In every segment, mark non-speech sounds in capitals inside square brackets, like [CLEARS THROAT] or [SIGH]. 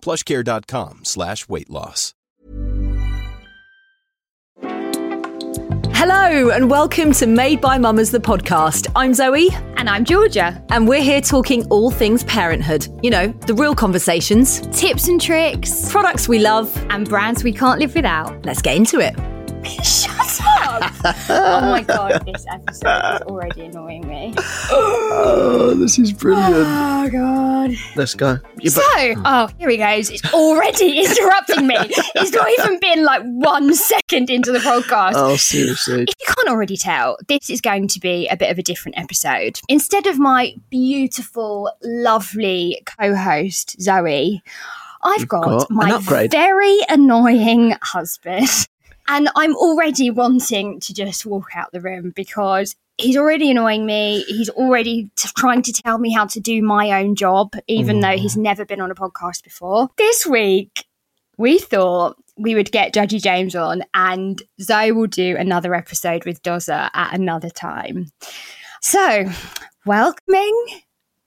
plushcare.com slash weight loss. Hello and welcome to Made by Mammas, the podcast. I'm Zoe. And I'm Georgia. And we're here talking all things parenthood. You know, the real conversations, Tips and tricks, products we love. and brands we can't live without. Let's get into it. Shut up! Oh my [LAUGHS] god, this episode is already annoying me. Oh, this is brilliant. Oh god. Let's go. So, oh, here he goes. It's already [LAUGHS] interrupting me. It's not even been like one second into the podcast. oh, seriously. If you can't already tell, this is going to be a bit of a different episode. Instead of my beautiful, lovely co host, Zoe, I've got, got my very annoying husband. And I'm already wanting to just walk out the room because he's already annoying me. He's already t- trying to tell me how to do my own job, even though he's mm. never been on a podcast before. This week, we thought we would get Judgy James on, and Zoe will do another episode with Doza at another time. So, welcoming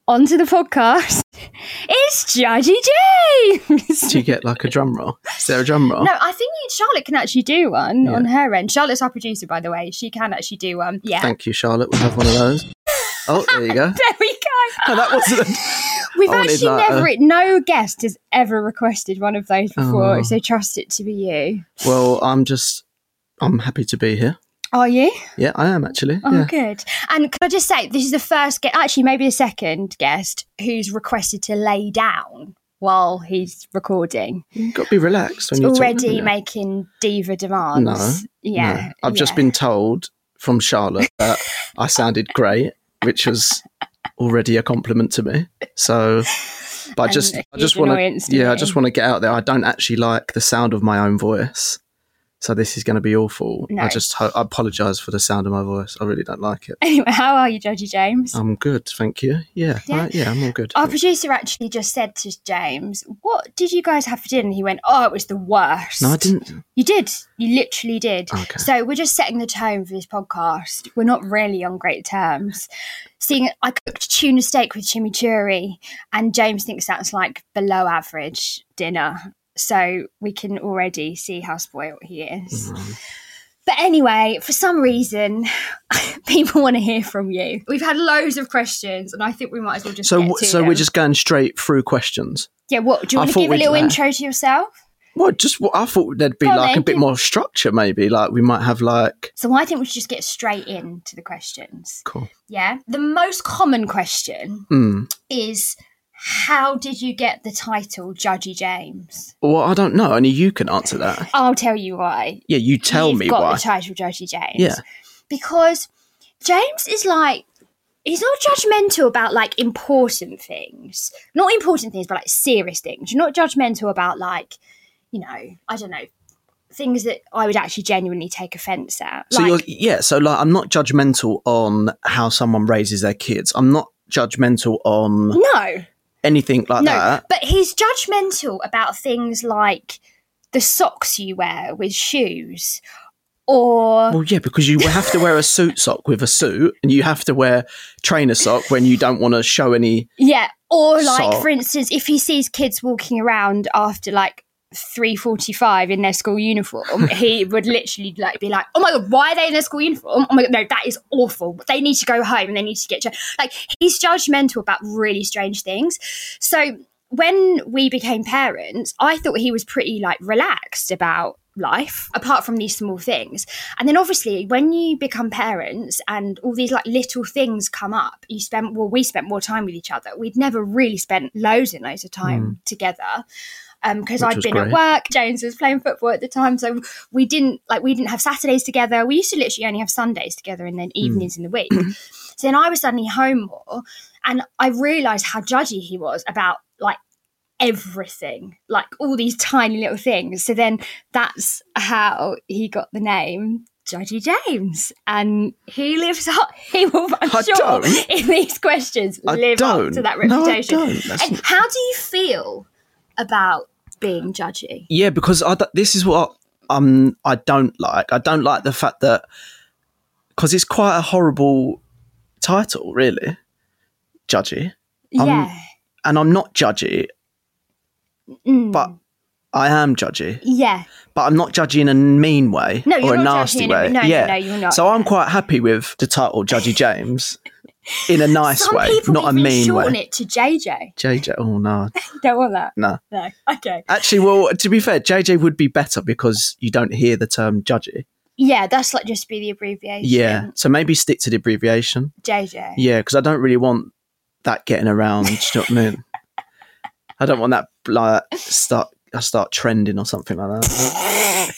onto the podcast, [LAUGHS] it's Judgy James. [LAUGHS] Do you get like a drum roll? Is there a drum roll? No, I think Charlotte can actually do one Yeah. on her end. Charlotte's our producer, by the way. She can actually do one. Yeah. Thank you, Charlotte. We'll have one of those. Oh, there you go. [LAUGHS] there we go. No, that wasn't. A... We've I wanted actually like a- never, uh, no guest has ever requested one of those before, Oh. so trust it to be you. Well, I'm just. I'm happy to be here. Are you? Yeah, I am actually. Oh, yeah. good. And can I just say, this is the first guest, actually, maybe the second guest who's requested to lay down while he's recording. You've got to be relaxed when It's you're already talking. yeah. making diva demands. No, Yeah. No. I've just been told from Charlotte that I sounded great, which was already a compliment to me. So, but I just, I just want to, to yeah, I just want to get out there. I don't actually like the sound of my own voice. So this is going to be awful. No. I just ho- I apologise for the sound of my voice. I really don't like it. Anyway, how are you, Judgy James? I'm good, thank you. Yeah, Yeah. yeah, yeah I'm all good. Our producer actually just said to James, What did you guys have for dinner? And he went, Oh, it was the worst. no, I didn't. You did. You literally did. Okay. So we're just setting the tone for this podcast. We're not really on great terms. Seeing I cooked tuna steak with chimichurri, and James thinks that's like below average dinner. So we can already see how spoiled he is. Mm. But anyway, for some reason, [LAUGHS] people want to hear from you. We've had loads of questions, and I think we might as well just So, so them. we're just going straight through questions. yeah. What do you I want to give a little uh, intro to yourself? Well, just what I thought there'd be Go like then, a bit more structure, maybe. Like we might have like So I think we should just get straight into the questions. cool. Yeah. The most common question Mm. is how did you get the title Judgy James? Well, I don't know. Only you can answer that. I'll tell you why. Yeah, you tell You've me got why. the title Judgy James. Yeah. Because James is like he's not judgmental about like important things. Not important things, but like serious things. You're not judgmental about like, you know, I don't know, things that I would actually genuinely take offence at. So like, you're yeah. So like, I'm not judgmental on how someone raises their kids. I'm not judgmental on no. Anything like no, that. but he's judgmental about things like the socks you wear with shoes, or Well, yeah, because you have to wear a suit sock with a suit, and you have to wear trainer sock when you don't want to show any. yeah, or like Sock. for instance, if he sees kids walking around after like three forty-five in their school uniform, he [LAUGHS] would literally like be like, "Oh my god, why are they in their school uniform? Oh my god, no, that is awful. They need to go home and they need to get ju-" like he's judgmental about really strange things. So when we became parents, I thought he was pretty like relaxed about life apart from these small things and then obviously when you become parents and all these like little things come up you spend well we spent more time with each other we'd never really spent loads and loads of time mm. together Um, because Which I'd been great. at work James was playing football at the time so we didn't like we didn't have Saturdays together we used to literally only have Sundays together and then hmm. evenings in the week [CLEARS THROAT] so then I was suddenly home more and I realized how judgy he was about like everything, like all these tiny little things. So then that's how he got the name Judgy James. And he lives up, he will, I'm I sure, don't. in these questions, I live up to that reputation. No, I don't. That's and how do you feel about being judgy? Yeah, because I, this is what um I don't like. I don't like the fact that because it's quite a horrible title, really, judgy, Um, yeah. and I'm not judgy, Mm. but I am judgy. yeah. But I'm not judgy in a mean way No, or you're a not nasty judgy in a- way. no, no, no, you're not. So I'm quite happy with the title Judgy James [LAUGHS] in a [LAUGHS] nice Some way, people not a mean shorten way. it to JJ. JJ, oh no, [LAUGHS] Don't want that. no. No. Okay. Actually, well, to be fair, JJ would be better because you don't hear the term judgy. Yeah, that's like just be the abbreviation. Yeah, so maybe stick to the abbreviation. JJ. Yeah, because I don't really want that getting around. do you know what I mean? [LAUGHS] I don't want that like start I start trending or something like that.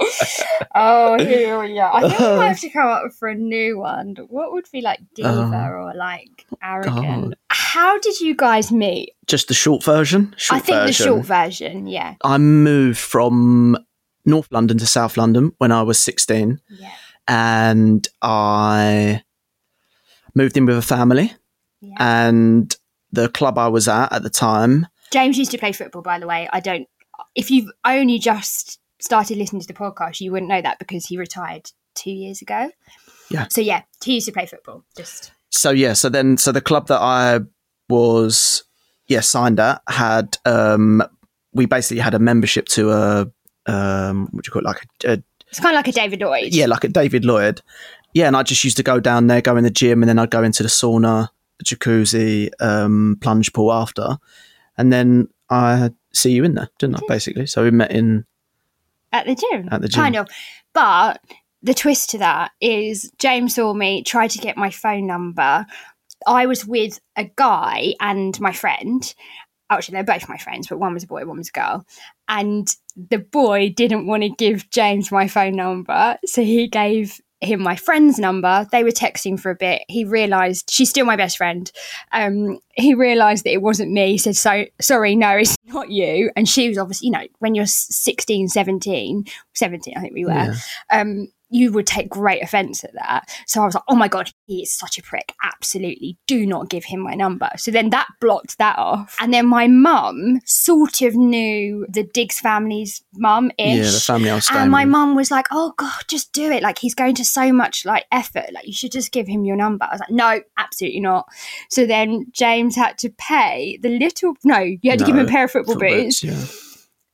[LAUGHS] Oh, here we are. I think we might have to come up for a new one. What would be like diva Oh. or like arrogant? How did you guys meet? Just the short version. Short I think version. the short version, yeah. I moved from North London to South London when I was 16 Yeah. and I moved in with a family yeah. and the club I was at at the time James used to play football, by the way. I don't, if you've only just started listening to the podcast, you wouldn't know that because he retired two years ago. Yeah. So, yeah, he used to play football. Just, so yeah so then so the club that I was yeah signed at had um we basically had a membership to a um what do you call it like a, a it's kind of like a David Lloyd. yeah, like a David Lloyd. Yeah, and I just used to go down there, go in the gym, and then I'd go into the sauna, jacuzzi, um, plunge pool after, and then I see you in there, didn't I? Basically, so we met in at the gym. At the gym. Kind of. But the twist to that is James saw me, tried to get my phone number. I was with a guy and my friend. Actually, they're both my friends, but one was a boy, one was a girl. And the boy didn't want to give James my phone number. So he gave him my friend's number. They were texting for a bit. He realised she's still my best friend. Um, he realised that it wasn't me. He said, So sorry, no, it's [LAUGHS] not you. And she was obviously, you know, when you're 16, 17, 17, I think we were, Yeah. um, you would take great offense at that. So I was like, oh my God, he is such a prick. Absolutely. Do not give him my number. So then that blocked that off. And then my mum sort of knew the Diggs family's mum ish. yeah the family I And my mum was like, "Oh God, just do it! Like he's going to so much like effort. Like you should just give him your number." I was like, "No, absolutely not." So then James had to pay the little no, you had to give him a pair of football Football boots yeah.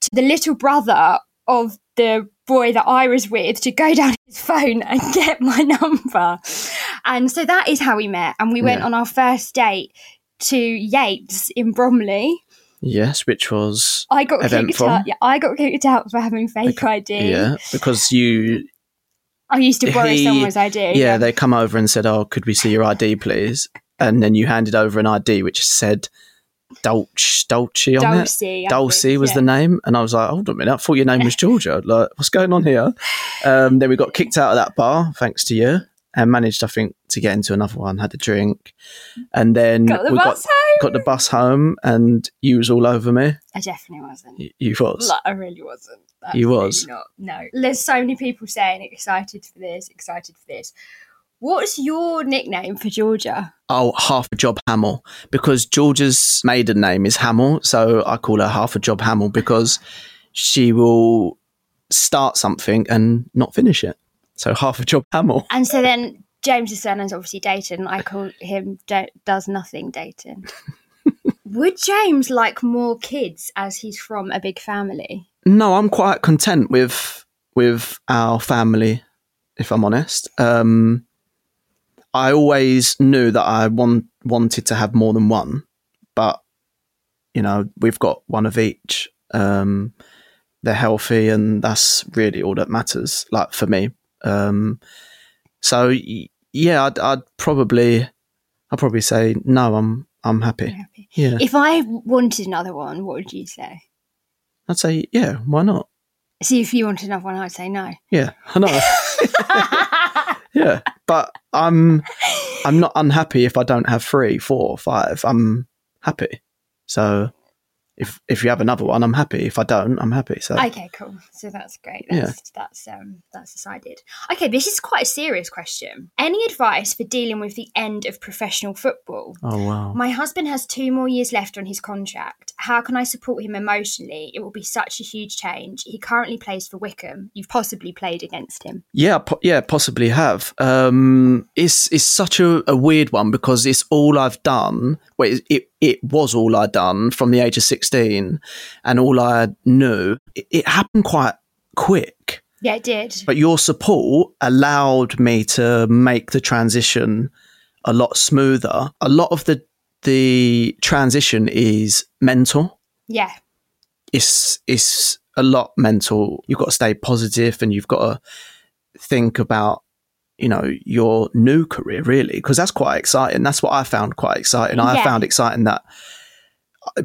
to the little brother of the boy that I was with to go down his phone and [LAUGHS] get my number. And so that is how we met. And we went Yeah. on our first date to Yates in Bromley. Yes, which was I got kicked out. Yeah, I got kicked out for having fake ID. yeah because you I used to borrow He- someone's ID. yeah they come over and said oh could we see your ID please and then you handed over an ID which said Dolce Dolce on it. Dulcie. I Dulcie was yeah. the name, and I was like, "Hold on a minute! I thought your name was [LAUGHS] Georgia. Like, what's going on here?" Um, then we got kicked out of that bar, thanks to you, and managed, I think, to get into another one. Had a drink, and then Got the we bus got home. got the bus home, and you was all over me. I definitely wasn't. You, you was. Like, I really wasn't. You Absolutely was? Not. No. There's so many people saying excited for this, excited for this. What's your nickname for Georgia? Oh, half a job Hamill because Georgia's maiden name is Hamill, so I call her half a job Hamill because she will start something and not finish it. So half a job Hamill. And so then James's surname's obviously Dayton. I call him Do- does nothing Dayton. [LAUGHS] Would James like more kids as he's from a big family? No, I'm quite content with with our family, if I'm honest. Um, I always knew that I want, wanted to have more than one, but You know, we've got one of each. Um, they're healthy, and that's really all that matters. Like for me. Um, so yeah, I'd, I'd probably, I'd probably say no. I'm I'm happy. Happy. Yeah, If I wanted another one, what would you say? I'd say yeah. Why not? See, if you wanted another one, I'd say no. Yeah, I know. [LAUGHS] [LAUGHS] yeah, but I'm I'm not unhappy if I don't have three, four, five. I'm happy. So if if you have another one, I'm happy. If I don't, I'm happy. So Okay, cool. So that's great. That's that's um that's decided. Okay, this is quite a serious question. Any advice for dealing with the end of professional football? oh wow. My husband has two more years left on his contract. How can I support him emotionally? It will be such a huge change. He currently plays for Wycombe. You've possibly played against him. Yeah, po- yeah, possibly have. Um, it's it's such a, a weird one because it's all I've done. Well, it, it was all I'd done from the age of sixteen, and all I knew. It, it happened quite quick. Yeah, it did. but your support allowed me to make the transition a lot smoother. A lot of the the transition is mental. Yeah. It's it's a lot mental. You've got to stay positive and you've got to think about you know your new career really because that's quite exciting. That's what I found quite exciting. I found exciting that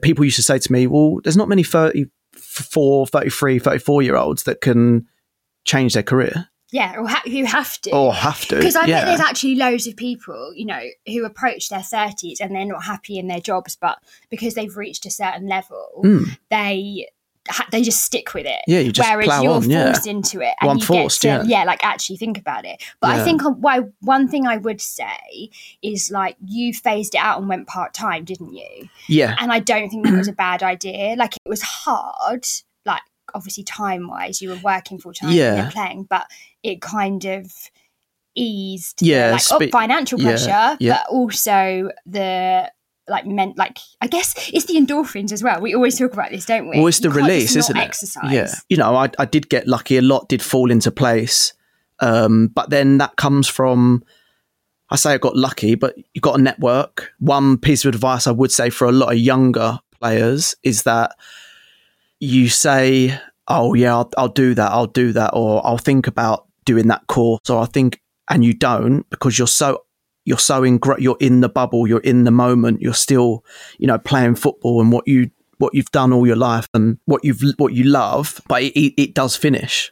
people used to say to me, "Well, there's not many 34, 33, 34 year olds that can change their career Yeah, or ha- you have to. or have to." Because I yeah. bet there's actually loads of people, you know, who approach their 30s and they're not happy in their jobs, but because they've reached a certain level, Mm. they they just stick with it. Yeah, you just Whereas plough you're on, yeah. forced into it, and Well, you forced, get to, yeah. like actually think about it. But I think um, why one thing I would say is like you phased it out and went part time, didn't you? yeah, And I don't think that was a bad idea. Like it was hard, like obviously time wise, you were working full time Yeah. playing, but it kind of eased Yeah, like oh, spe- up financial yeah, pressure, yeah. but also the like meant like I guess it's the endorphins as well. We always talk about this, don't we? well, it's the release, isn't it? Exercise. Yeah, you know, I, I did get lucky. A lot did fall into place, um, but then that comes from. I say I got lucky, but you got a network. One piece of advice I would say for a lot of younger players is that you say, "Oh yeah, I'll, I'll do that. I'll do that," or "I'll think about doing that course," or "I think," and you don't because you're so you're so in you're in the bubble, you're in the moment, you're still you know playing football and what you what you've done all your life and what you've what you love, but it, it, it does finish,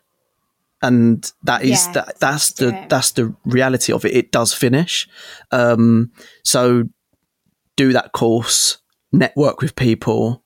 and that is Yeah, that that's the it. that's the reality of it. It does finish, um, so do that course, network with people,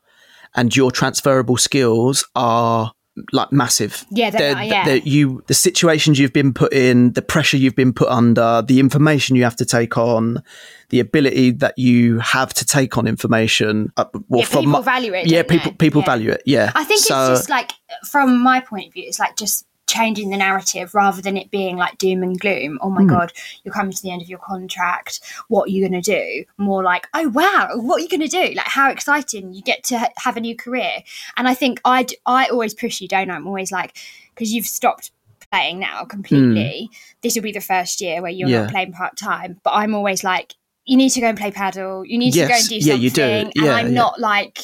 and your transferable skills are like massive. Yeah, they They're- are, yeah. they're- you the situations you've been put in, the pressure you've been put under, the information you have to take on, the ability that you have to take on information. Uh, well, Yeah, from people my- value it, Yeah, people they? people Yeah. value it. Yeah, I think So- it's just like from my point of view, it's like just changing the narrative rather than it being like doom and gloom. Oh my hmm. god, you're coming to the end of your contract. What are you going to do? More like, oh wow, what are you going to do? Like how exciting! You get to ha- have a new career. And I think I d- I always push you, don't I? I'm always like because you've stopped playing now completely. Hmm. This will be the first year where you're. Yeah. not playing part time. But I'm always like. You need to go and play padel. You need to go and do Yeah, something. you do. And Yeah, I'm yeah. not like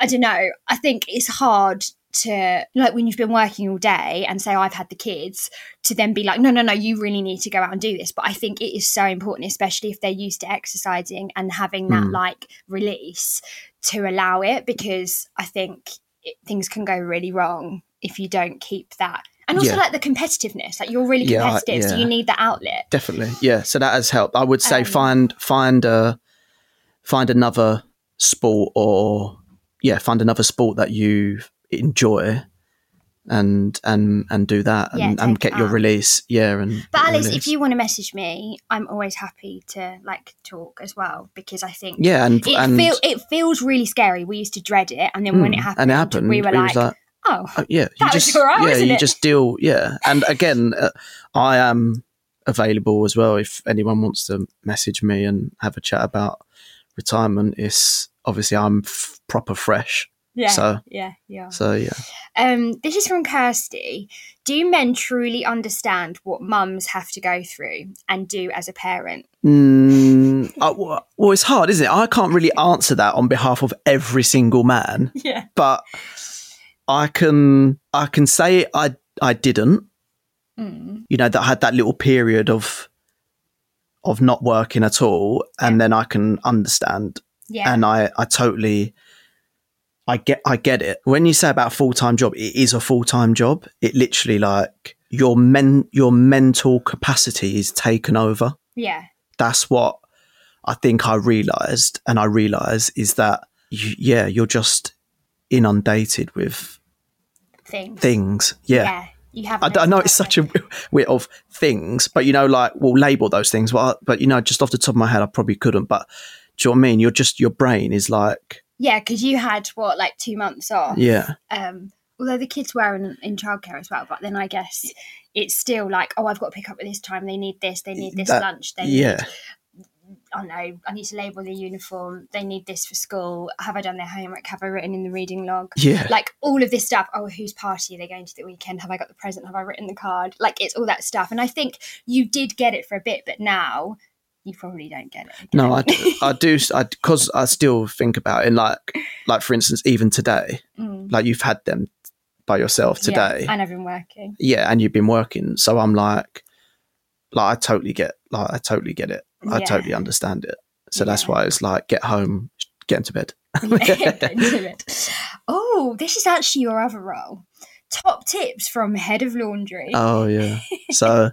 I don't know. I think it's hard to like when you've been working all day and say I've had the kids to then be like, no, no, no, you really need to go out and do this. But I think it is so important, especially if they're used to exercising and having that Mm. like release to allow it, because I think it, things can go really wrong if you don't keep that. And also Yeah. like the competitiveness, like you're really Yeah, I- competitive, so you need that outlet. definitely yeah so that has helped i would say Um, find find a find another sport or yeah find another sport that you enjoy and and and do that and, Yeah, and get your release yeah and But Alice, release. if you want to message me, I'm always happy to like talk as well because I think yeah and it and feel it feels really scary. We used to dread it, and then when Mm, it happened, and it happened we were was like, "Oh, uh, yeah you That was just right, yeah you it? just deal yeah and again uh, i am available as well if anyone wants to message me and have a chat about retirement it's obviously i'm f- proper fresh Yeah. So- yeah, yeah. So yeah. Um, this is from Kirsty. Do men truly understand what mums have to go through and do as a parent? Mm, I- well, well, it's hard, isn't it? I can't really answer that on behalf of every single man, [LAUGHS] Yeah. but I can I can say I I didn't. Mm. You know that I had that little period of of not working at all, and then I can understand, Yeah. and I I totally. I get, I get it. When you say about full time job, it is a full time job. It literally like your men, your mental capacity is taken over yeah. that's what I think I realized, and I realize is that you, yeah, you're just inundated with Things. things. Yeah, You have. I, I know it's such a bit [LAUGHS] of things, but you know, like we'll label those things. Well, but you know, just off the top of my head, I probably couldn't. But do you know what I mean? You're just your brain is like, Yeah, because you had what, like two months off. yeah, Um, although the kids were in, in childcare as well, but then I guess it's still like, oh, I've got to pick up at this time. They need this. They need this That- lunch. They yeah. need. I don't know. I need to label the uniform. They need this for school. Have I done their homework? Have I written in the reading log? yeah, Like all of this stuff. Oh, whose party are they going to the weekend? Have I got the present? Have I written the card? Like it's all that stuff. And I think you did get it for a bit, but now you probably don't get it. No, I I do, I because I, still think about it. And like, like for instance, even today, [LAUGHS] Mm. like you've had them by yourself Yeah, today. and I've been working. yeah, and you've been working. So I'm like, like I totally get, like I totally get it. I Yeah. totally understand it. So that's why it's like, get home, get into bed. [LAUGHS] Get [LAUGHS] into it. Oh, this is actually your other role. Top tips from head of laundry. Oh yeah. So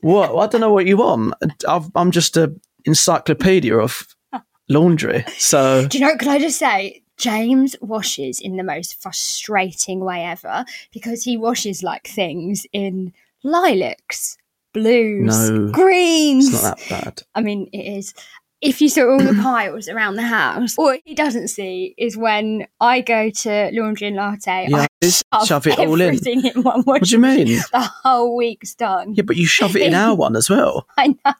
what? I don't know what you want. I've, I'm just a encyclopedia of [LAUGHS] laundry. So Do you know? Can I just say, James washes in the most frustrating way ever because he washes like things in lilacs, blues, No, greens. it's not that bad. I mean, it is. If you saw all the [COUGHS] piles around the house, what he doesn't see is when I go to laundry and latte, Yeah, I [LAUGHS] shove, shove it all in. in one What do you [LAUGHS] mean? The whole week's done. Yeah, but you shove it in our [LAUGHS] one as well. I know.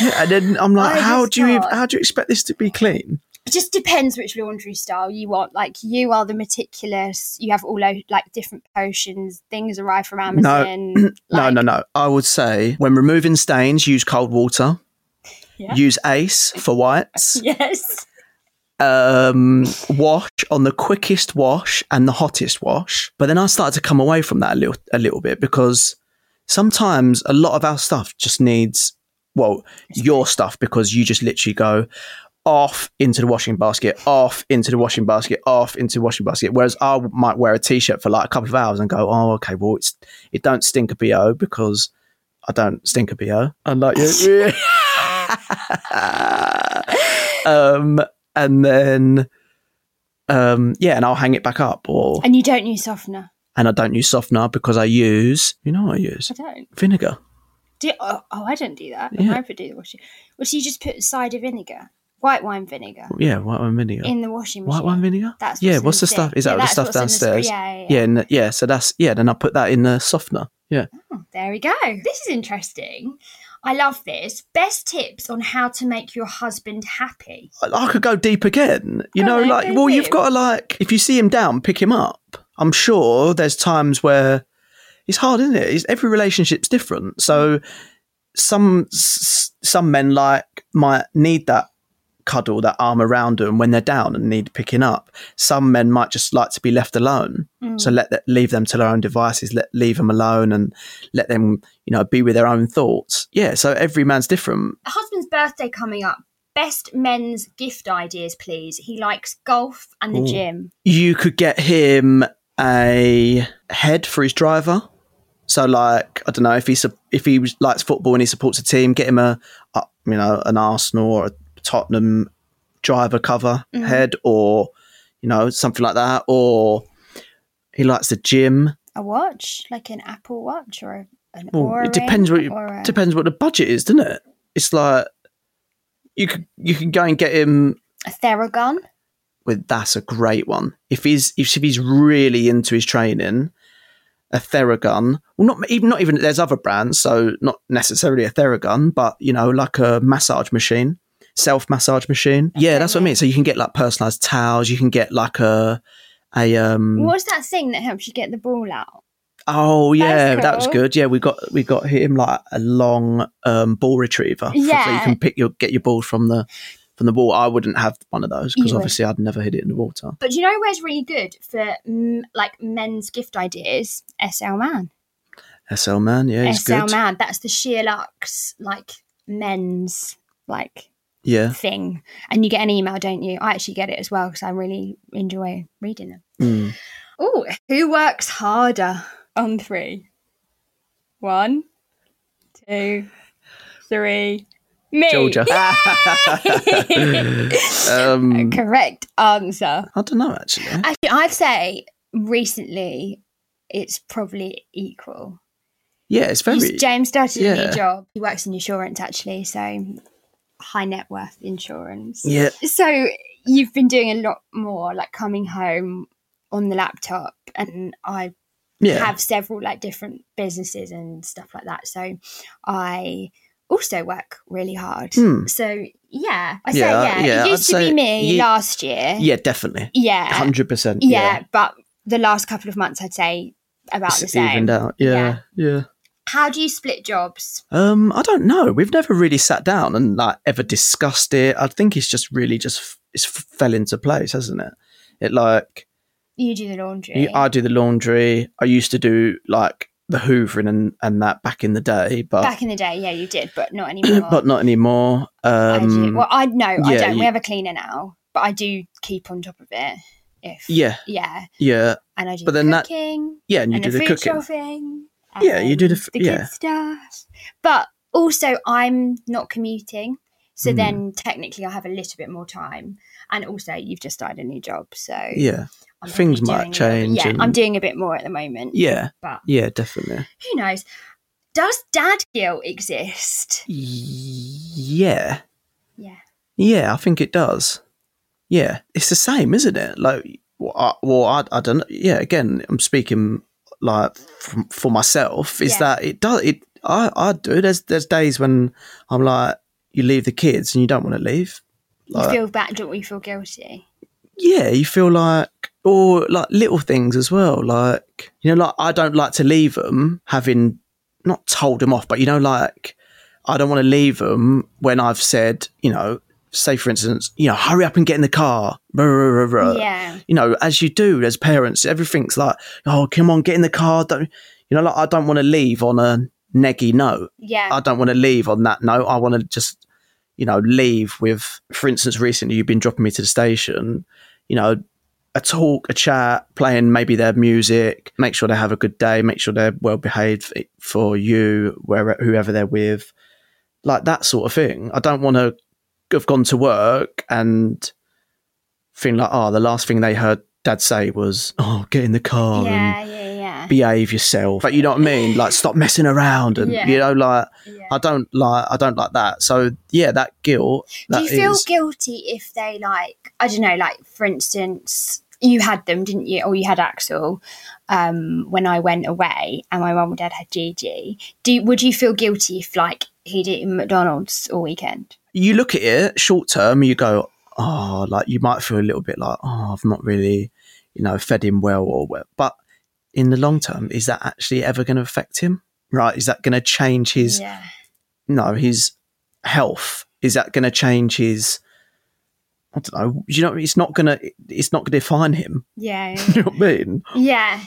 Yeah, and then I'm like, I how do you how do you expect this to be clean? It just depends which laundry style you want. Like you are the meticulous. You have all those like different potions. Things arrive from Amazon. [CLEARS THROAT] no, like- no, no. I would say when removing stains, use cold water. Yeah. Use Ace for whites. [LAUGHS] Yes. Um, wash on the quickest wash and the hottest wash. But then I started to come away from that a little, a little bit because sometimes a lot of our stuff just needs, well, your stuff because you just literally go off into the washing basket, off into the washing basket, off into the washing basket. Whereas I might wear a t-shirt for like a couple of hours and go, oh, okay, well, it's it don't stink a bo because I don't stink a bo. Unlike you. [LAUGHS] um, and then, um, yeah, and I'll hang it back up, or And you don't use softener. and I don't use softener because I use, you know, what I use I don't. vinegar. Do oh, oh, I don't do that. Yeah. I would do the washing. Well, so you just put cider vinegar, white wine vinegar, Yeah, white wine vinegar. in the washing machine. white wine vinegar. That's yeah. what's the stuff? Is that Yeah, the stuff in the downstairs? yeah, yeah, yeah, yeah. and, yeah. So that's yeah. Then I put that in the softener. Yeah. Oh, there we go. This is interesting. I love this. Best tips on how to make your husband happy. I, could go deep again. You Go know, on, like well, you've got to like if you see him down, pick him up. I'm sure there's times where it's hard, isn't it? It's, every relationship's different. So some s- some men like might need that cuddle, that arm around them when they're down and need picking up. Some men might just like to be left alone. Mm. So let that, leave them to their own devices. Let leave them alone and let them, you know, be with their own thoughts. Yeah. So every man's different. A husband's birthday coming up. Best men's gift ideas, please. He likes golf and the Ooh. gym. you could get him a head for his driver. So, like, I don't know if he sup- if he likes football and he supports a team, get him a, a you know an Arsenal or a Tottenham driver cover Mhm. head, or you know something like that. Or he likes the gym. A watch, like an Apple Watch or a, an Well, Oura it depends what you, depends what the budget is, doesn't it? It's like you could you can go and get him a Theragun. with that's a great one. If he's if he's really into his training, a Theragun. Well, not even not even there's other brands, so not necessarily a Theragun, but you know, like a massage machine, self massage machine. yeah, that's what I mean. So you can get like personalized towels. You can get like a a um. What's that thing that helps you get the ball out? Oh yeah, That's that was good. Yeah, we got we got him like a long um, ball retriever, Yeah, so you can pick your get your ball from the from the ball. I wouldn't have one of those because obviously I'd never hit it in the water. But you know where's really good for mm, like men's gift ideas? SL Man. SL man, yeah, he's SL good. Man. That's the SheerLuxe like men's like Yeah, thing. And you get an email, don't you? I actually get it as well because I really enjoy reading them. Mm. Oh, who works harder on three? One, two, three. Me. Georgia. [LAUGHS] um, Correct answer. I don't know actually. Actually, I'd say recently it's probably equal. Yeah, it's He's- very. James started a new job. He works in insurance, actually, so high net worth insurance. Yeah, So you've been doing a lot more, like coming home on the laptop, and I yeah, have several like different businesses and stuff like that. So I also work really hard. Hmm. So yeah, I say Yeah, yeah. yeah, it used I'd to be me ye- last year. yeah, definitely, Yeah. hundred percent. yeah, but the last couple of months, I'd say about it's the same. evened out. Yeah, yeah. How do you split jobs? Um, I don't know. We've never really sat down and like ever discussed it. I think it's just really just it's f- fell into place, hasn't it? It like You do the laundry. you- I do the laundry. I used to do like the hoovering and and that back in the day, but Back in the day, yeah, you did, but not anymore. [CLEARS THROAT] but not anymore. I do. Um, Well, I no, I don't. you- we have a cleaner now, but I do keep on top of it. If yeah, yeah, yeah, and I do But the then that- cooking. yeah, and you and do the the cooking. shopping. Yeah, you do the the yeah. kid stuff. But also, I'm not commuting, so Mm. then technically I have a little bit more time. And also, you've just started a new job, so Yeah, I'm things might little bit- change Yeah, and- I'm doing a bit more at the moment. yeah, but yeah, definitely. who knows? Does dad guilt exist? Yeah, Yeah. yeah, I think it does. Yeah, it's the same, isn't it? Like, well, I, well, I, I don't know. Yeah, again, I'm speaking like from, for myself. Is Yeah. that it does it? I I do. There's there's days when I'm like, you leave the kids and you don't want to leave. You feel bad, don't you feel guilty? yeah, you feel like, or like little things as well. Like, you know, like I don't like to leave them having not told them off, but you know, like I don't want to leave them when I've said, you know, say for instance, you know, hurry up and get in the car. Yeah. You know, as you do as parents, everything's like, oh, come on, get in the car. Don't, you know, like I don't want to leave on a neggy note. Yeah. I don't want to leave on that note. I want to just, you know, leave with, for instance, recently you've been dropping me to the station, you know, a talk, a chat, playing maybe their music, make sure they have a good day, make sure they're well behaved for you, wherever, whoever they're with, like that sort of thing. I don't want to have gone to work and feel like, oh, the last thing they heard dad say was, oh, get in the car and yeah, yeah, yeah. behave yourself. But you know what I mean? Like stop messing around and Yeah. you know, like yeah. I don't like I don't like that. So yeah, that guilt. Do you feel is- guilty if they like I don't know, like for instance, you had them, didn't you? Or you had Axel um, when I went away, and my mum and dad had Gigi. Do would you feel guilty if like he'd eaten McDonald's all weekend? You look at it short term, you go, oh, like you might feel a little bit like, oh, I've not really, you know, fed him well or what. But in the long term, is that actually ever going to affect him? Right? Is that going to change his yeah, no his health? Is that going to change his? I don't know. You know, it's not gonna. It's not gonna define him. yeah, [LAUGHS] you know what I mean? yeah.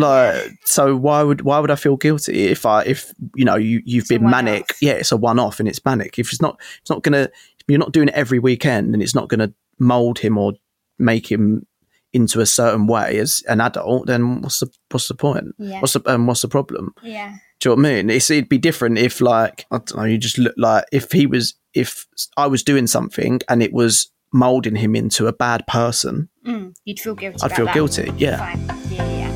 Like so why would why would i feel guilty if i if you know you you've It's been manic one-off. yeah it's a one-off and it's manic if it's not it's not gonna you're not doing it every weekend and it's not gonna mold him or make him into a certain way as an adult then what's the what's the point Yeah. what's the um, what's the problem Yeah, do you know what i mean it's, it'd be different if like i don't know you just look like if he was if i was doing something and it was molding him into a bad person mm, you'd feel guilty. i'd feel that. guilty yeah Fine. Yeah.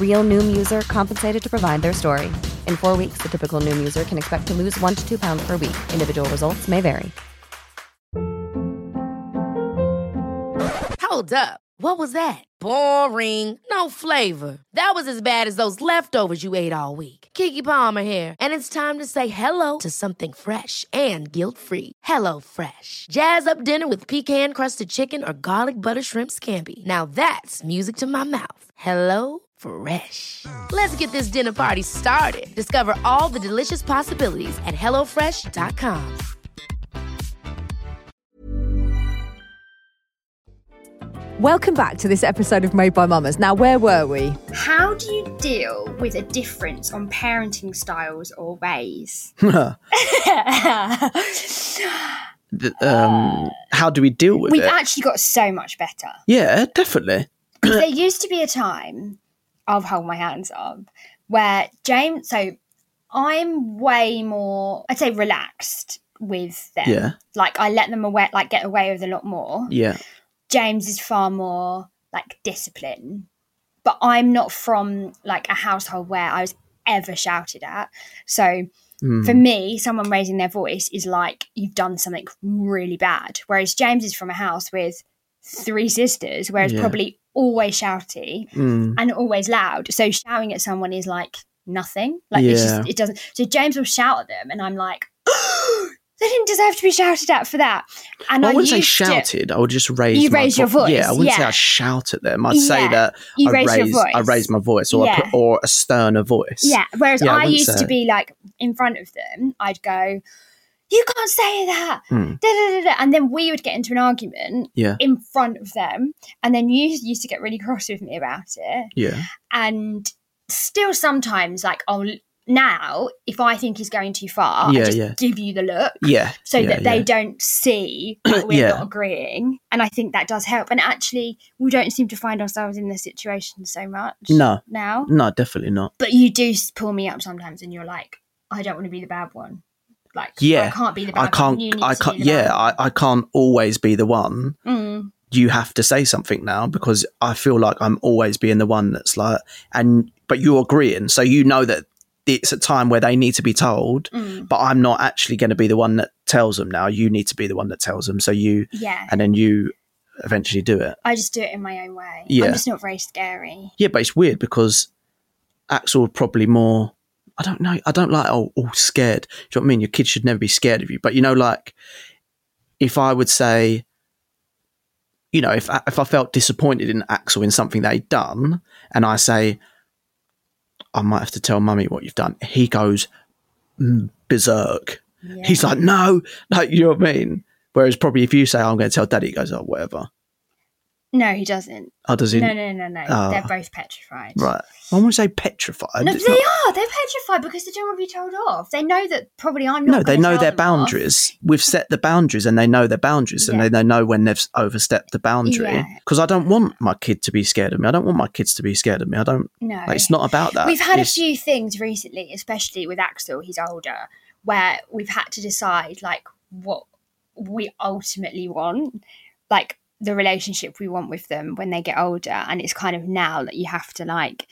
Real Noom user compensated to provide their story. In four weeks, the typical Noom user can expect to lose one to two pounds per week. Individual results may vary. Hold up. What was that? Boring. No flavor. That was as bad as those leftovers you ate all week. Keke Palmer here, and it's time to say hello to something fresh and guilt-free. Hello Fresh. Jazz up dinner with pecan-crusted chicken or garlic butter shrimp scampi. Now that's music to my mouth. Hello Fresh. Let's get this dinner party started. Discover all the delicious possibilities at hellofresh.com. Welcome back to this episode of Made by Mammas. Now, where were we? How do you deal with a difference on parenting styles or ways? [LAUGHS] Th- um, how do we deal with We've it? actually got so much better. yeah, definitely. there used to be a time, I'll hold my hands up, where James, so I'm way more, I'd say relaxed with them. Yeah. Like I let them away, like get away with a lot more. Yeah, James is far more like disciplined, but I'm not from like a household where I was ever shouted at. So Mm. for me, someone raising their voice is like you've done something really bad. Whereas James is from a house with three sisters, whereas Yeah. probably always shouty Mm. and always loud. So shouting at someone is like nothing. Like it's Yeah. just it doesn't. So James will shout at them, and I'm like, oh, [GASPS] they didn't deserve to be shouted at for that. And I I wouldn't say used to- shouted. I would just raise. You my raise your voice, Yeah, I wouldn't say yeah. I shout at them. I'd say that you I raise your raise. I voice. raise my voice, or I put, or a sterner voice. Yeah. Whereas Yeah, I I, used say. to be like in front of them, I'd go, "You can't say that," Hmm. da, da, da, and then we would get into an argument Yeah. in front of them, and then you used to get really cross with me about it, Yeah. and still sometimes like I'll now if I think he's going too far, Yeah, I just yeah. give you the look. Yeah. So yeah, that they don't see [CLEARS THROAT] that we're not agreeing, and I think that does help. And actually, we don't seem to find ourselves in this situation so much. No. now, No, definitely not. but you do pull me up sometimes, and you're like, I don't want to be the bad one. Like, Yeah. I can't be the I can't. I can't. Yeah, I, I can't always be the one. one. Mm. You have to say something now because I feel like I'm always being the one that's like, and but you're agreeing, so you know that it's a time where they need to be told. Mm. But I'm not actually going to be the one that tells them now. You need to be the one that tells them. So you, Yeah, and then you eventually do it. I just do it in my own way. Yeah. I'm just not very scary. Yeah, but it's weird because Axel would probably more. I don't know. I don't like oh, all scared. Do you know what I mean? Your kids should never be scared of you. But you know, like if I would say, you know, if I- if I felt disappointed in Axel in something he'd done, and I say, I might have to tell mummy what you've done. He goes mm, berserk. He's like, no, like you know what I mean. Whereas probably if you say, I'm going to tell daddy, he goes, oh, whatever. No, he doesn't. Oh, does he? No, no, no, no. Oh. They're both petrified. Right. I want to say petrified. No, they not- are. They're petrified because they don't want to be told off. They know that probably I'm not. No, they know their them off. boundaries. We've set the boundaries and they know their boundaries and they, they know when they've overstepped the boundary. Yeah. Because I don't want my kid to be scared of me. I don't want my kids to be scared of me. I don't, No, like, it's not about that. We've had a few things recently, especially with Axel, he's older, where we've had to decide like what we ultimately want, like the relationship we want with them when they get older. And it's kind of now that you have to like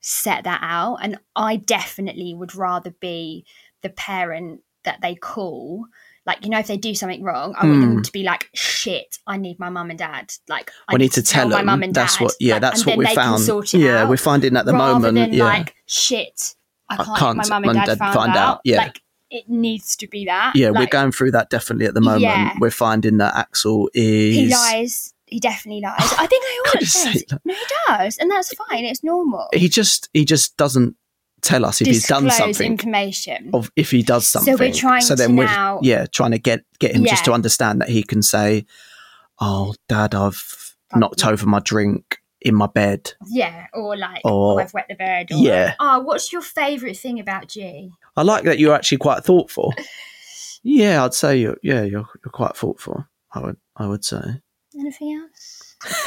set that out. And I definitely would rather be the parent that they call. Like, you know, if they do something wrong, I want them Hmm. to be like, shit, I need my mum and dad. Like, I need to tell my them. mum and that's dad. what, yeah, like, that's what we found. Yeah, out we're finding at the moment. than yeah. like shit. I I can't, can't my mum and dad, find, out. yeah. Like it needs to be that. yeah, we're going through that definitely at the moment. Yeah. We're finding that Axel is. He lies. He definitely lies. I think I [LAUGHS] always you say say that? no. He does, and that's fine. It's normal. He just, he just doesn't tell us if he's done something. information. of if he does something. So we're trying so then to we're now- yeah trying to get get him just to understand that he can say, "Oh, Dad, I've knocked over my drink in my bed." yeah, or like, oh, Or- oh, I've wet the bed. Or, Yeah. Oh, what's your favourite thing about G? I like that you're actually quite thoughtful. [LAUGHS] yeah, I'd say you're yeah you're you're quite thoughtful. I would I would say. Anything else? [LAUGHS]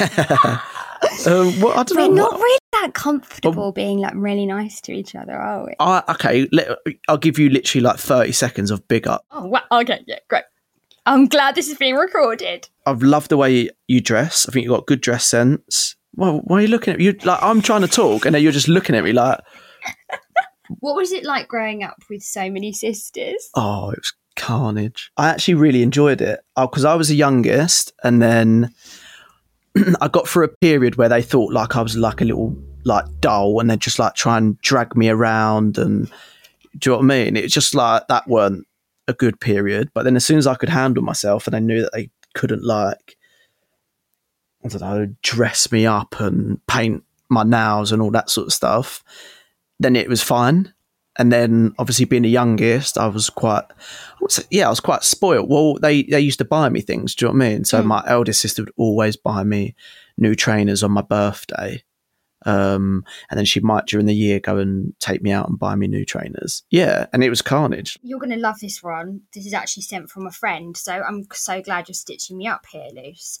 um, well, I don't We're know. not really that comfortable being like really nice to each other, are we? I, okay, let, I'll give you literally like thirty seconds of big up. Oh, well, okay, yeah, great. I'm glad this is being recorded. I've loved the way you dress. I think you've got good dress sense. Well, why are you looking at me? You like I'm trying to talk, and then you're just looking at me like, [LAUGHS] What was it like growing up with so many sisters? oh, it was carnage. I actually really enjoyed it uh, because I was the youngest, and then [CLEARS THROAT] I got through a period where they thought like I was like a little like dull, and they'd just like try and drag me around, and do you know what I mean? It's just like that weren't a good period. But then as soon as I could handle myself, and I knew that they couldn't like I don't know, dress me up and paint my nails and all that sort of stuff, then it was fine. And then obviously being the youngest, I was quite, I would say, yeah, I was quite spoiled. Well, they, they used to buy me things. Do you know what I mean? So my eldest sister would always buy me new trainers on my birthday. Um, and then she might during the year go and take me out and buy me new trainers. Yeah. And it was carnage. You're going to love this one. This is actually sent from a friend, so I'm so glad you're stitching me up here, Luce.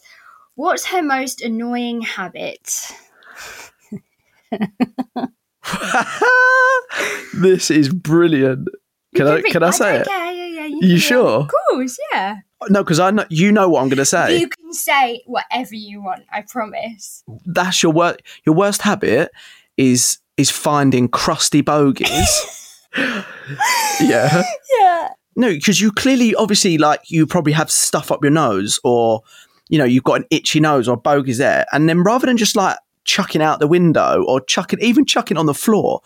What's her most annoying habit? [LAUGHS] [LAUGHS] this is brilliant. Can I, You can I say it? Yeah, yeah, yeah. You can- sure? Of course, yeah. No, because I know you know what I'm going to say. You can say whatever you want, I promise. That's your worst. Your worst habit is is finding crusty bogies. [LAUGHS] yeah. Yeah. No, because you clearly, obviously, like you probably have stuff up your nose, or you know, you've got an itchy nose or bogies there, and then rather than just like chucking out the window or chucking, even chucking on the floor,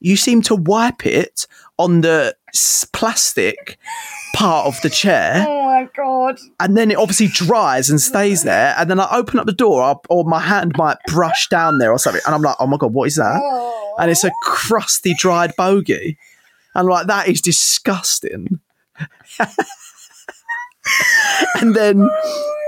you seem to wipe it on the plastic part of the chair [LAUGHS] Oh my god. and then it obviously dries and stays there. And then I open up the door, or, or my hand might brush down there or something, and I'm like, "Oh my god, what is that?" Oh. And it's a crusty, dried bogey, and like, "That is disgusting." [LAUGHS] and then,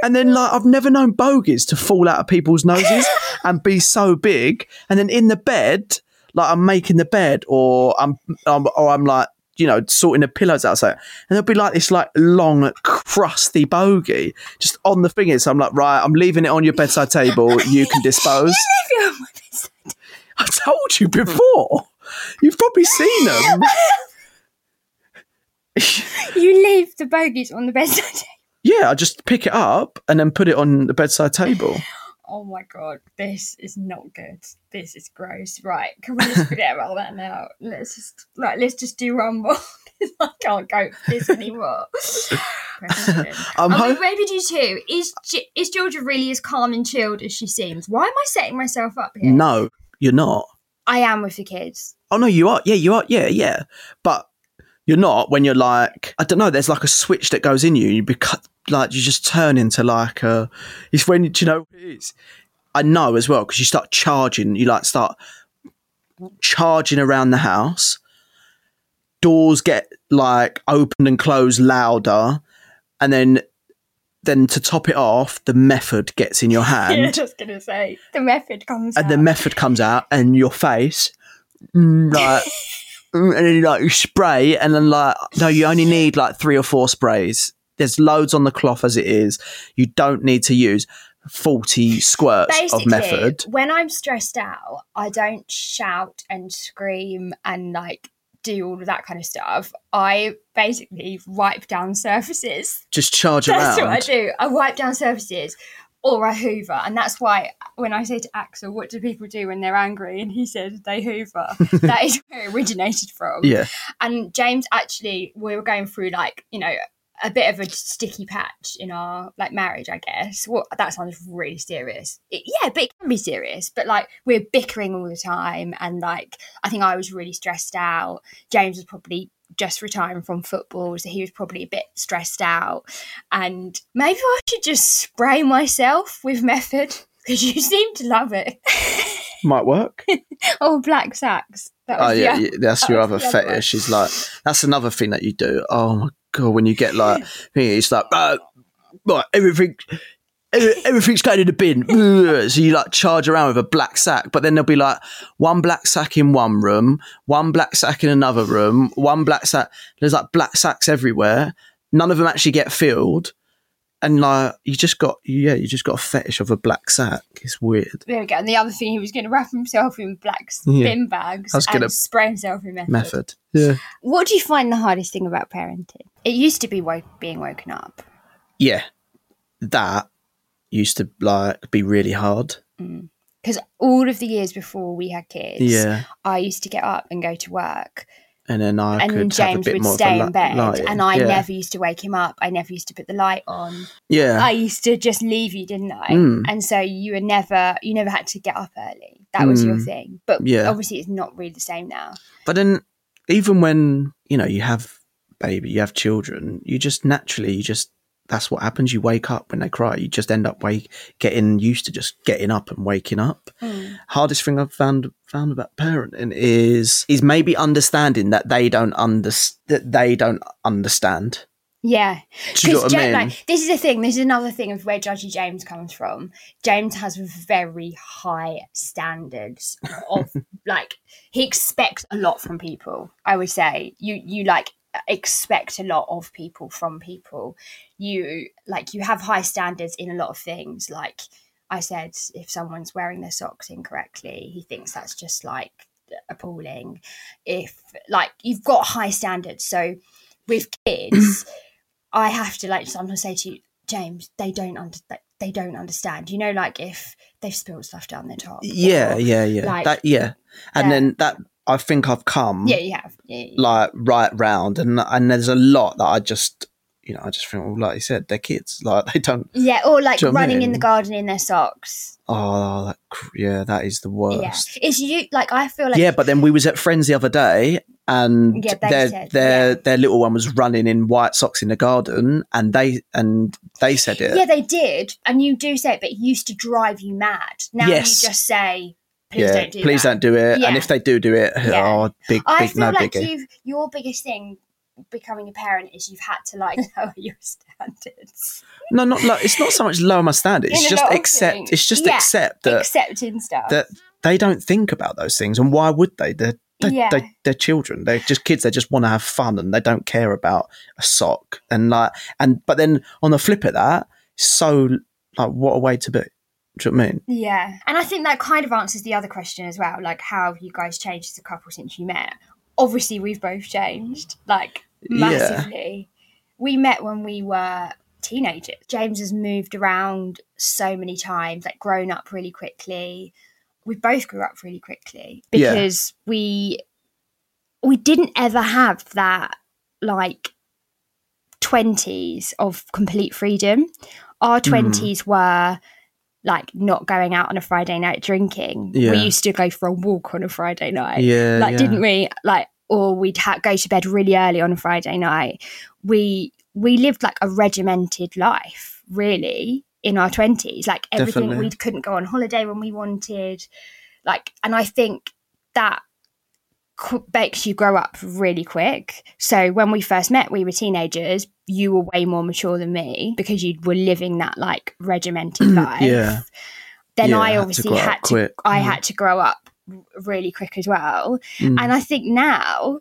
and then, like, I've never known bogies to fall out of people's noses [LAUGHS] and be so big. And then in the bed, like, I'm making the bed, or I'm, I'm or I'm like. You know, sorting the pillows outside, and there'll be like this, like long, crusty bogey just on the fingers. So I'm like, right, I'm leaving it on your bedside table. You can dispose. [LAUGHS] I told you before. You've probably seen them. [LAUGHS] You leave the bogies on the bedside. Yeah, I just pick it up and then put it on the bedside table. [LAUGHS] Oh my god, this is not good. This is gross. Right, can we just forget about that now? Let's just like let's just do rumble. [LAUGHS] I can't go with this anymore. [LAUGHS] I'm I ho- mean, maybe do too. Is G- is Georgia really as calm and chilled as she seems? Why am I setting myself up here? No, you're not. I am with the kids. Oh no, you are. Yeah, you are. Yeah, yeah. But you're not when you're like I don't know. There's like a switch that goes in you. You become like you just turn into like a. It's when you know what it is. I know as well because you start charging. You like start charging around the house. Doors get like opened and closed louder, and then then to top it off, the method gets in your [LAUGHS] hand. yeah, just gonna say the method comes. and the method comes out and your face like [LAUGHS] Mm, and then you like you spray and then like no you only need like three or four sprays there's loads on the cloth as it is you don't need to use 40 squirts Basically, of method when I'm stressed out, I don't shout and scream and like do all of that kind of stuff. I basically wipe down surfaces. just charge [LAUGHS] That's around what I do. I wipe down surfaces or I hoover. And that's why when I say to Axel, what do people do when they're angry? And he said they hoover. [LAUGHS] that is where it originated from. yeah And James actually, we were going through like, you know, a bit of a sticky patch in our like marriage, I guess. Well, that sounds really serious. It, yeah, but it can be serious. But like we're bickering all the time, and like I think I was really stressed out. James was probably just retiring from football, so he was probably a bit stressed out. And maybe I should just spray myself with method [LAUGHS] because you seem to love it. [LAUGHS] might work oh, black sacks. That oh, was oh yeah, other- yeah, that's that your other the other one. fetish is like that's another thing that you do oh my god when you get like [LAUGHS] it's like uh, right, right everything every- everything's going in the bin. So you like charge around with a black sack but then there'll be like one black sack in one room one black sack in another room one black sack. There's like black sacks everywhere. None of them actually get filled. And like you just got yeah you just got a fetish of a black sack. It's weird. There we go. And the other thing, he was going to wrap himself in black Yeah. bin bags I was and gonna- spray himself in method. method. Yeah. What do you find the hardest thing about parenting? It used to be wo- being woken up. yeah, that used to like be really hard. Because all of the years before we had kids, Yeah, I used to get up and go to work, and then I and could then have a James bit would more stay in bed, light. and I yeah. never used to wake him up. I never used to put the light on. Yeah, I used to just leave you, didn't I? Mm. And so you were never, you never had to get up early. That was your Mm. thing. But Yeah. obviously, it's not really the same now. But then, even when you know you have baby, you have children, you just naturally, you just that's what happens. You wake up when they cry. You just end up wake getting used to just getting up and waking up. Hmm. Hardest thing I've found found about parenting is is maybe understanding that they don't under that they don't understand. Yeah, Do you know I mean? like, this is the thing. This is another thing of where Judgy James comes from. James has very high standards of [LAUGHS] like he expects a lot from people. I would say you you like expect a lot of people from people. You like you have high standards in a lot of things. Like I said, if someone's wearing their socks incorrectly, he thinks that's just like appalling. If like you've got high standards, so with [CLEARS THROAT] kids. I have to like sometimes say to you, James, they don't under- they don't understand. You know, like if they've spilled stuff down their top. Yeah, or- yeah, yeah. like- that yeah, and Yeah. then that I think I've come Yeah, you have. Yeah, yeah. like right round, and and there's a lot that I just you know I just think well, like you said, they're kids, [LAUGHS] like they don't. Yeah, or like Do you know what I running in the garden in their socks. Oh, that, yeah, that is the worst. Yeah, it's you. Like I feel like yeah, but then we was at friends the other day, and Yeah, their said, their their little one was running in white socks in the garden, and they and they said it. yeah, they did, and you do say it, but it used to drive you mad. Now Yes. you just say, "Please Yeah, don't do please that." don't do it. Yeah. And if they do do it, Yeah. oh, big I big feel no like biggie. your biggest thing becoming a parent is you've had to like [LAUGHS] lower your standards. No, not like it's not so much lower my standards. It's just accept. things. It's just Yeah, accept that accepting stuff. that they don't think about those things, and why would they? They're they, Yeah. they, they're children. They're just kids. They just want to have fun, and they don't care about a sock. And like, and but then on the flip of that, so like, what a way to be. Do you know what I mean? Yeah. And I think that kind of answers the other question as well. Like, how have you guys changed as a couple since you met? Obviously, we've both changed, like, Yeah. massively. We met when we were teenagers. James has moved around so many times, like, grown up really quickly. We both grew up really quickly Yeah. because we we didn't ever have that like 20s of complete freedom. Our Hmm. 20s were like not going out on a Friday night drinking. Yeah. We used to go for a walk on a Friday night. Yeah, Like, yeah. didn't we? Like, or we'd ha- go to bed really early on a Friday night. We we lived like a regimented life, really, in our twenties. Like everything, Definitely. we couldn't go on holiday when we wanted. Like, and I think that makes you grow up really quick. So when we first met, we were teenagers. You were way more mature than me because you were living that like regimented [CLEARS THROAT] life. Yeah. Then Yeah, I had to obviously had to. I Mm. had to grow up really quick as well. Mm. And I think now,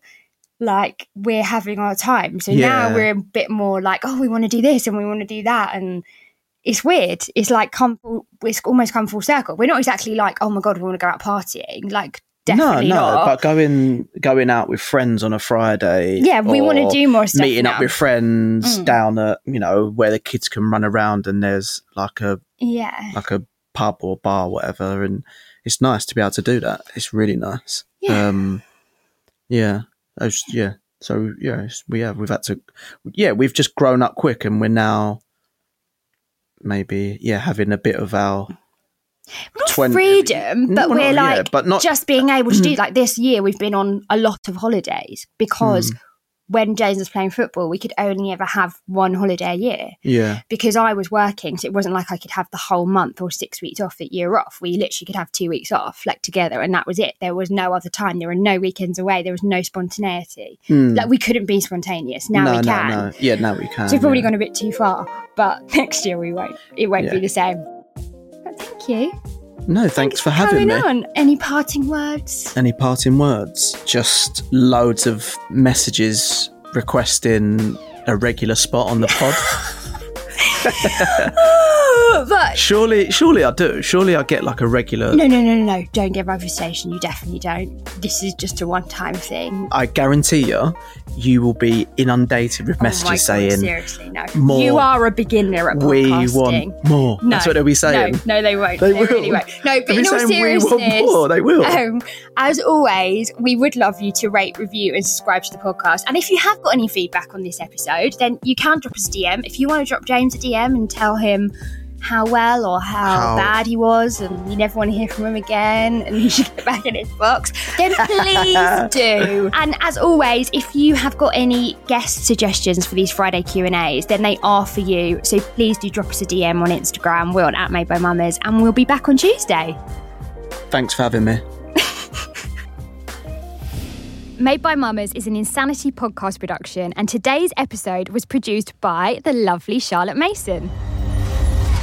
like we're having our time. So Yeah. now we're a bit more like, oh, we want to do this and we want to do that, and it's weird. It's like come, it's almost come full circle. We're not exactly like, oh my god, we want to go out partying. Like definitely no, no, not. but going going out with friends on a Friday. Yeah, we wanna do more stuff Meeting up with friends Mm. down at you know where the kids can run around and there's like a yeah, like a pub or bar, whatever, and it's nice to be able to do that. It's really nice. Yeah. Um, yeah. Was- yeah. So yeah, we have we've had to. Yeah, we've just grown up quick, and we're now maybe yeah having a bit of our not 20 freedom, but we're not- yeah, like but not- just being able to do [CLEARS THROAT] like this year. We've been on a lot of holidays because hmm. when James was playing football, we could only ever have one holiday a year. yeah because I was working, so it wasn't like I could have the whole month or six weeks off that year off. We literally could have two weeks off, like together, and that was it. There was no other time. There were no weekends away. There was no spontaneity. Hmm. Like we couldn't be spontaneous. Now no we can. no yeah now we can So we've probably yeah. gone a bit too far, but [LAUGHS] next year we won't. It won't Yeah. be the same. But thank you. no thanks for having me. On. Any parting words? Any parting words? Just loads of messages requesting a regular spot on the pod. [LAUGHS] [GASPS] but Surely, surely I do. Surely I get like a regular. no, no, no, no, no. Don't get reputation. You definitely don't. This is just a one-time thing. I guarantee you, you will be inundated with Oh my messages God, saying, seriously, no. more. You are a beginner at "We podcasting. want more." No, That's what they'll be saying. No, no, they won't. They They, will. really won't. No, but They'll be in all saying, "We want more." They will. Um, as always, we would love you to rate, review, and subscribe to the podcast. And if you have got any feedback on this episode, then you can drop us a DM. If you want to drop James a DM and tell him how well or how, How- bad he was, and you never want to hear from him again, and he should get back in his box, then [LAUGHS] please do. And as always, if you have got any guest suggestions for these Friday Q and A's, then they are for you. So please do drop us a DM on Instagram. We're on at Made by Mammas, and we'll be back on Tuesday. Thanks for having me. Made by Mammas is an Insanity podcast production, and today's episode was produced by the lovely Charlotte Mason.